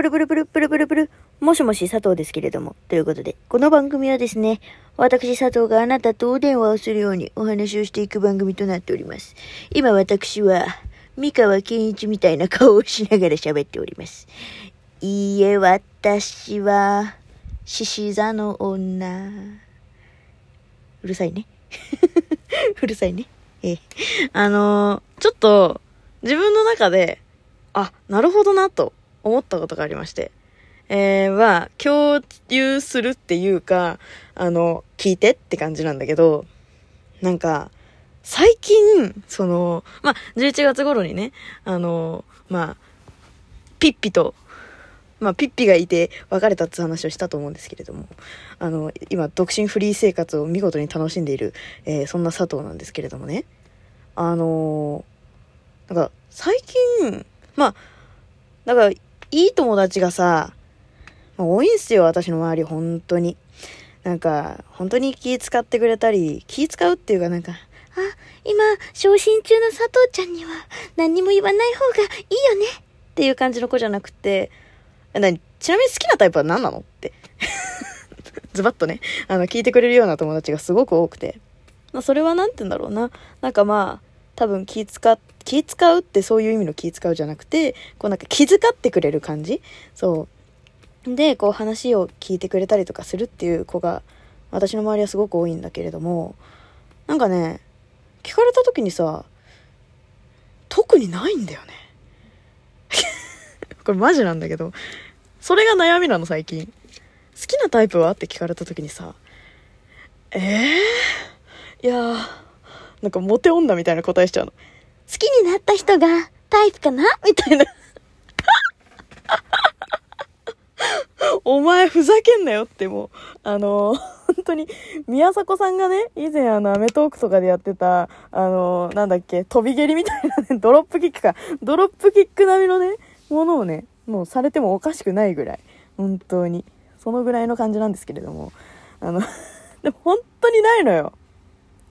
プルプルプルプルプルプル。もしもし佐藤ですけれども。ということで、この番組はですね、私佐藤があなたとお電話をするようにお話をしていく番組となっております。今私は、三河健一みたいな顔をしながら喋っております。いいえ、私は、獅子座の女。うるさいね。うるさいね。ええ。あのー、ちょっと、自分の中で、あ、なるほどなと思ったことがありまして。えー、は、共有するっていうか、あの、聞いてって感じなんだけど、なんか、最近、その、まあ、11月頃にね、あの、まあ、ピッピと、まあ、ピッピがいて別れたって話をしたと思うんですけれども、あの、今、独身フリー生活を見事に楽しんでいる、えー、そんな佐藤なんですけれどもね、あのなんか、最近、まあ、だから、いい友達がさ、多いんすよ、私の周り、本当に。なんか、本当に気使ってくれたり、気使うっていうかなんか、あ、今、昇進中の佐藤ちゃんには何にも言わない方がいいよねっていう感じの子じゃなくて、なに、ちなみに好きなタイプは何なのって。ズバッとね、あの、聞いてくれるような友達がすごく多くて。まあ、それは何て言うんだろうな。なんかまあ、多分気使気使うってそういう意味の気使うじゃなくて、こうなんか気遣ってくれる感じ？そう。で、こう話を聞いてくれたりとかするっていう子が、私の周りはすごく多いんだけれども、なんかね、聞かれた時にさ、特にないんだよね。これマジなんだけど、それが悩みなの最近。好きなタイプは？って聞かれた時にさ、ええー、いやー、なんかモテ女みたいな答えしちゃうの。好きになった人がタイプかな？みたいな。お前ふざけんなよってもう、あのー、本当に、宮迫さんがね、以前あの、アメトークとかでやってた、あのー、なんだっけ、飛び蹴りみたいなね、ドロップキックか、ドロップキック並みのね、ものをね、もうされてもおかしくないぐらい、本当に。そのぐらいの感じなんですけれども、あのでも本当にないのよ。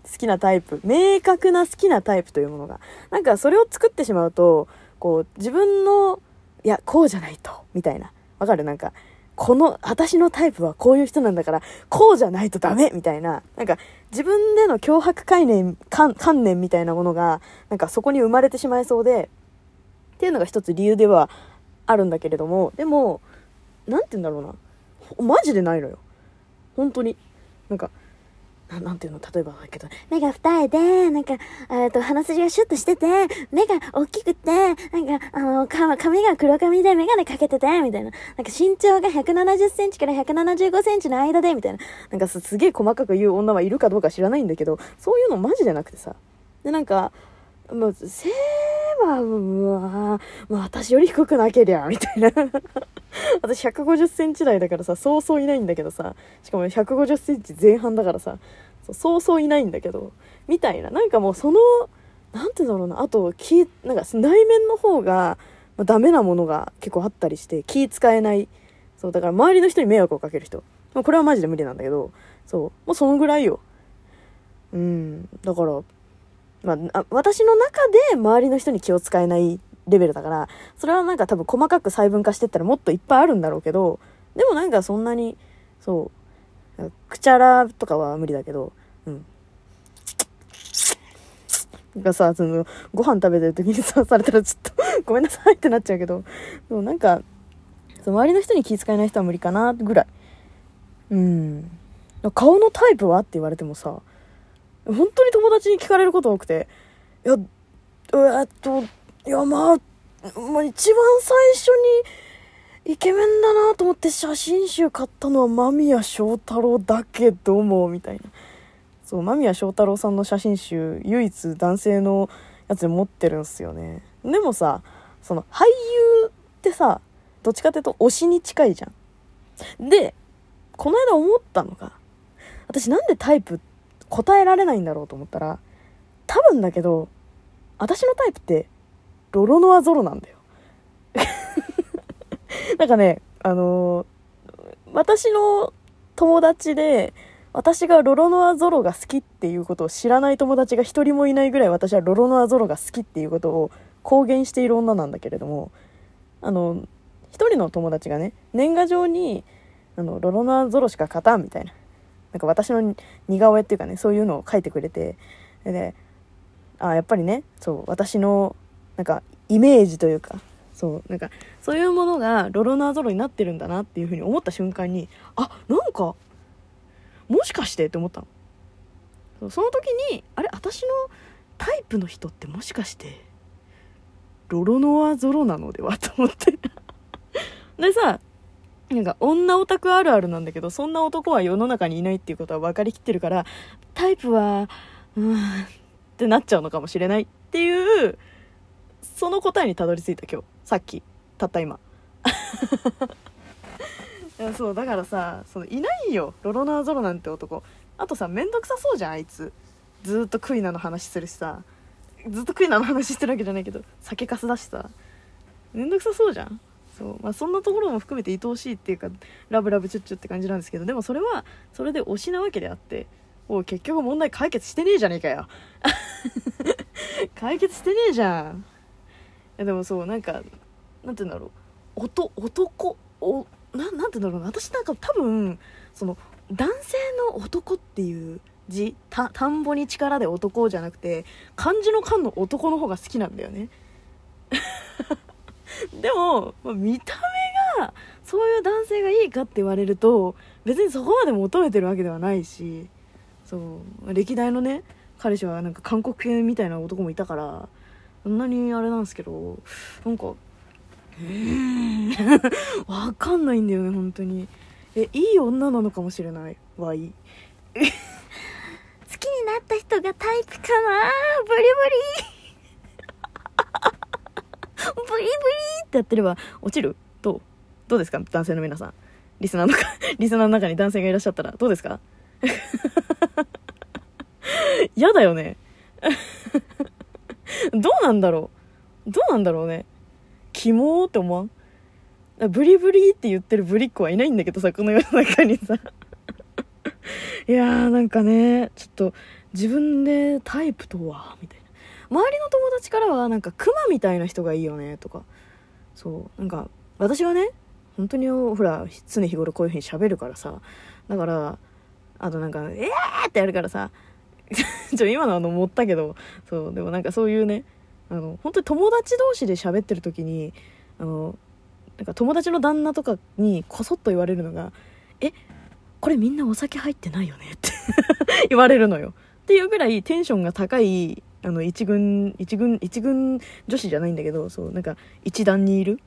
好きなタイプ、明確な好きなタイプというものが。なんかそれを作ってしまうと、こう、自分の、いや、こうじゃないと、みたいな。わかる？なんか、この、私のタイプはこういう人なんだから、こうじゃないとダメみたいな。なんか、自分での脅迫概念、観念みたいなものが、なんかそこに生まれてしまいそうで、っていうのが一つ理由ではあるんだけれども、でも、なんて言うんだろうな。マジでないのよ。本当に。なんか、ななんていうの？例えばだけど、目が二重で、なんか、えっと、鼻筋がシュッとしてて、目が大きくて、なんか、あの、髪が黒髪でメガネかけてて、みたいな。なんか身長が170センチから175センチの間で、みたいな。なんかすげえ細かく言う女はいるかどうか知らないんだけど、そういうのマジじゃなくてさ。で、なんか、もう、背は、まあ、まあ、私より低くなけりゃ、みたいな。私150センチ台だからさ、そうそういないんだけどさ、しかも150センチ前半だからさ、そうそういないんだけど、みたいな。なんかもうその、なんて言うだろうな、あと、気、なんか内面の方が、まあ、ダメなものが結構あったりして、気使えない。そう、だから周りの人に迷惑をかける人。まあ、これはマジで無理なんだけど、そう、もうそのぐらいよ。うん、だから、まあ、私の中で周りの人に気を使えないレベルだから、それはなんか多分細かく細分化してったらもっといっぱいあるんだろうけど、でもなんかそんなに、そう、くちゃらとかは無理だけど、うん。がさ、その、ご飯食べてる時にさ、されたらちょっと ごめんなさいってなっちゃうけど、でもなんか、その周りの人に気遣えない人は無理かな、ぐらい。うん。顔のタイプはって言われてもさ、本当に友達に聞かれること多くて、いや、えっと、いや、まあ、まあ、一番最初に、イケメンだなと思って写真集買ったのは間宮祥太郎だけども、みたいな。そう、間宮祥太郎さんの写真集、唯一男性のやつで持ってるんすよね。でもさ、その俳優ってさ、どっちかっていうと推しに近いじゃん。で、この間思ったのが、私なんでタイプって答えられないんだろうと思ったら、多分だけど、私のタイプって、ロロノアゾロなんだよ。なんかね、あのー、私の友達で、私がロロノアゾロが好きっていうことを知らない友達が一人もいないぐらい私はロロノアゾロが好きっていうことを公言している女なんだけれども、あの、一人の友達がね年賀状にあのロロナゾロしか勝たんみたいななんか私の似顔絵っていうかねそういうのを書いてくれてであやっぱりねそう私のなんかイメージというかそうなんかそういうものがロロナーゾロになってるんだなっていうふうに思った瞬間にあなんかもしかしてって思ったの。そその時にあれ私のタイプの人ってもしかしてロロノアゾロなのでは？と思って。でさなんか女オタクあるあるなんだけどそんな男は世の中にいないっていうことは分かりきってるからタイプはうーんってなっちゃうのかもしれないっていうその答えにたどり着いた今日。さっき。たった今。いやそうだからさそのいないよ。ロロナーゾロなんて男。あとさめんどくさそうじゃんあいつ。ずっとクイナの話するしさ。ずっとクイナの話してるわけじゃないけど酒かすだしさ。めんどくさそうじゃん。そう。まあそんなところも含めて愛おしいっていうかラブラブチュッチュって感じなんですけどでもそれはそれで推しなわけであっておい結局問題解決してねえじゃねえかよ。解決してねえじゃん。いやでもそうなんかなんて言うんだろう。男男おななんて言うんだろう私なんか多分その男性の男っていう字た田んぼに力で男じゃなくて漢字の漢の男の方が好きなんだよね。でも、まあ見た目がそういう男性がいいかって言われると別にそこまで求めてるわけではないしそう歴代のね彼氏はなんか韓国系みたいな男もいたからそんなにあれなんですけどなんかうんわかんないんだよね本当に。えいい女なのかもしれないわい 好きになった人がタイプかなブリブリ。ブリブリってやってれば落ちる？どう？どうですか？男性の皆さん。リスナーの リスナーの中に男性がいらっしゃったら。どうですか？嫌だよね。どうなんだろう？どうなんだろうね？キモーって思わん？ブリブリって言ってるブリッコはいないんだけどさこの世の中にさ。いやーなんかねちょっと自分でタイプとは？みたいな。周りの友達からはなんかクマみたいな人がいいよねとか。そう。なんか私はね本当にほら常日頃こういうふうに喋るからさ。だからあとなんか「えー!」ってやるからさ。ちょ今のあの持ったけど。そう。でもなんかそういうねあの本当に友達同士で喋ってる時にあのなんか友達の旦那とかにこそっと言われるのが「えこれみんなお酒入ってないよね」って。言われるのよ。っていうぐらいテンションが高いあの一軍一軍一軍女子じゃないんだけどそうなんか一団にいる？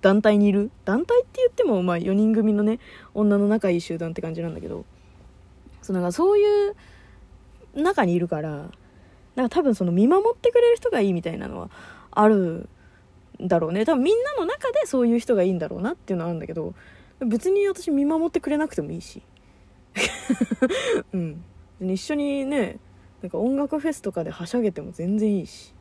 団体にいる？団体って言ってもまあ4人組のね女の仲いい集団って感じなんだけどそうなんかそういう中にいるからなんか多分その見守ってくれる人がいいみたいなのはあるんだろうね。多分みんなの中でそういう人がいいんだろうなっていうのはあるんだけど別に私見守ってくれなくてもいいし。うん。一緒にねなんか音楽フェスとかではしゃげても全然いいし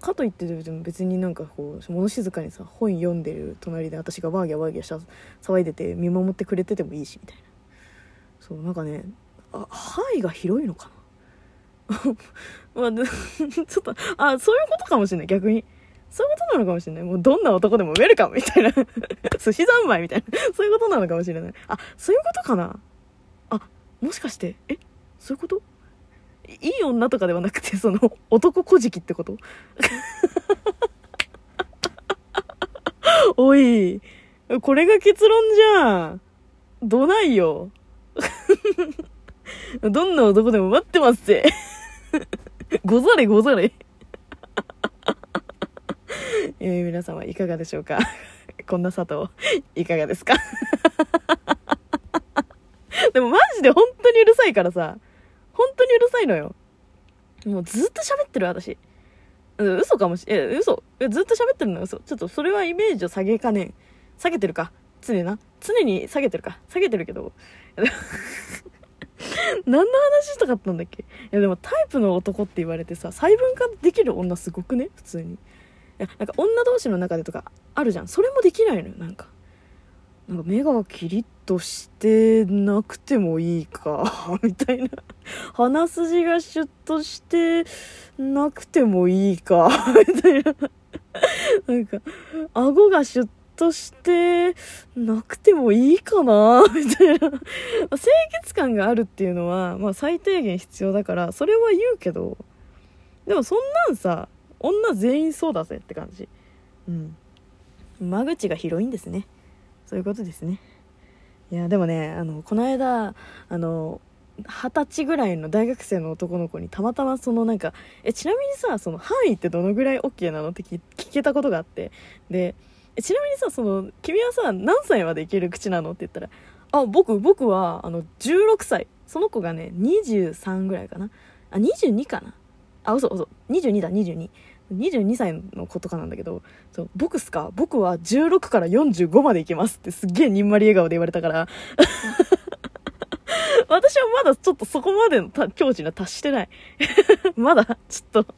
かといって別になんかこう物静かにさ本読んでる隣で私がワーギャワーギャした騒いでて見守ってくれててもいいしみたいなそうなんかねあ範囲が広いのかな？まあ、ちょっと、あ、そういうことかもしれない、逆に。そういうことなのかもしれない。もうどんな男でもウェルカムみたいな。寿司三昧みたいな。そういうことなのかもしれない。あ、そういうことかな？あ、もしかして、え？そういうこと？いい女とかではなくて、その、男小じきってこと？おい、これが結論じゃん。どないよ。どんな男でも待ってますぜ。ござれござれ。えー、皆様いかがでしょうか？こんな佐藤、いかがですか？でもマジで本当にうるさいからさ、本当にうるさいのよ。もうずっと喋ってる私。嘘かもし、え、嘘。ずっと喋ってるの嘘。ちょっとそれはイメージを下げかねん。下げてるか。常にな。常に下げてるか。下げてるけど。何の話したかったんだっけ？いやでもタイプの男って言われてさ細分化できる女すごくね？普通にいやなんか女同士の中でとかあるじゃんそれもできないのよなんかなんか目がキリッとしてなくてもいいか みたいな。鼻筋がシュッとしてなくてもいいか みたいな。なんか顎がシュッとしてなくてもいいかな みたいな。清潔感があるっていうのは、まあ、最低限必要だからそれは言うけどでもそんなんさ女全員そうだぜって感じ。うん。間口が広いんですね。そういうことですね。いやでもねあのこの間あの二十歳ぐらいの大学生の男の子にたまたまそのなんかえちなみにさその範囲ってどのぐらい OK なのって聞けたことがあって。でえちなみにさその君はさ何歳までいける口なのって言ったらあ僕僕はあの16歳。その子がね23ぐらいかな。あ22かな。あ嘘嘘。22だ22 22歳の子とかなんだけど、そう、僕っすか？僕は16から45までいけますってすっげえにんまり笑顔で言われたから 私はまだちょっとそこまでの境地には達してない。まだ、ちょっと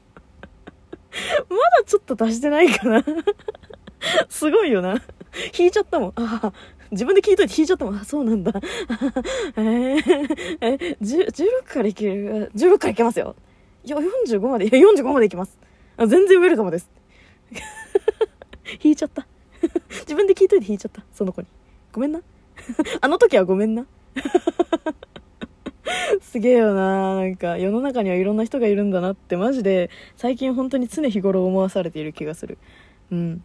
まだちょっと達してないかなすごいよな。引いちゃったもん。ああ、自分で聞いといて引いちゃったもん。あ、そうなんだ。えー、え、16からいける ?16 からいけますよ。いや、45まで、いや、45までいきます。あ全然ウェルカムです。引いちゃった。自分で聞いといて引いちゃった。その子に。ごめんな。あの時はごめんな。すげえよななんか世の中にはいろんな人がいるんだなってマジで最近本当に常日頃思わされている気がするうん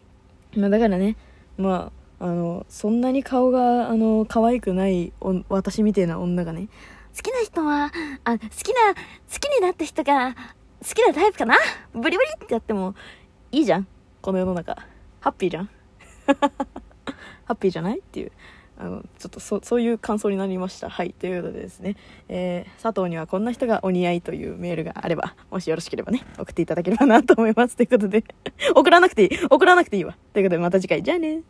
まあだからねまああのそんなに顔があの可愛くない私みたいな女がね好きな人はあ好きな好きになった人が好きなタイプかな？ブリブリってやってもいいじゃん。この世の中。ハッピーじゃん。ハッピーじゃない？っていう。あのちょっとそそういう感想になりました。はいということでですね、えー、佐藤にはこんな人がお似合いというメールがあればもしよろしければね送っていただければなと思います。ということで 送らなくていい。送らなくていいわ。ということでまた次回。じゃあね。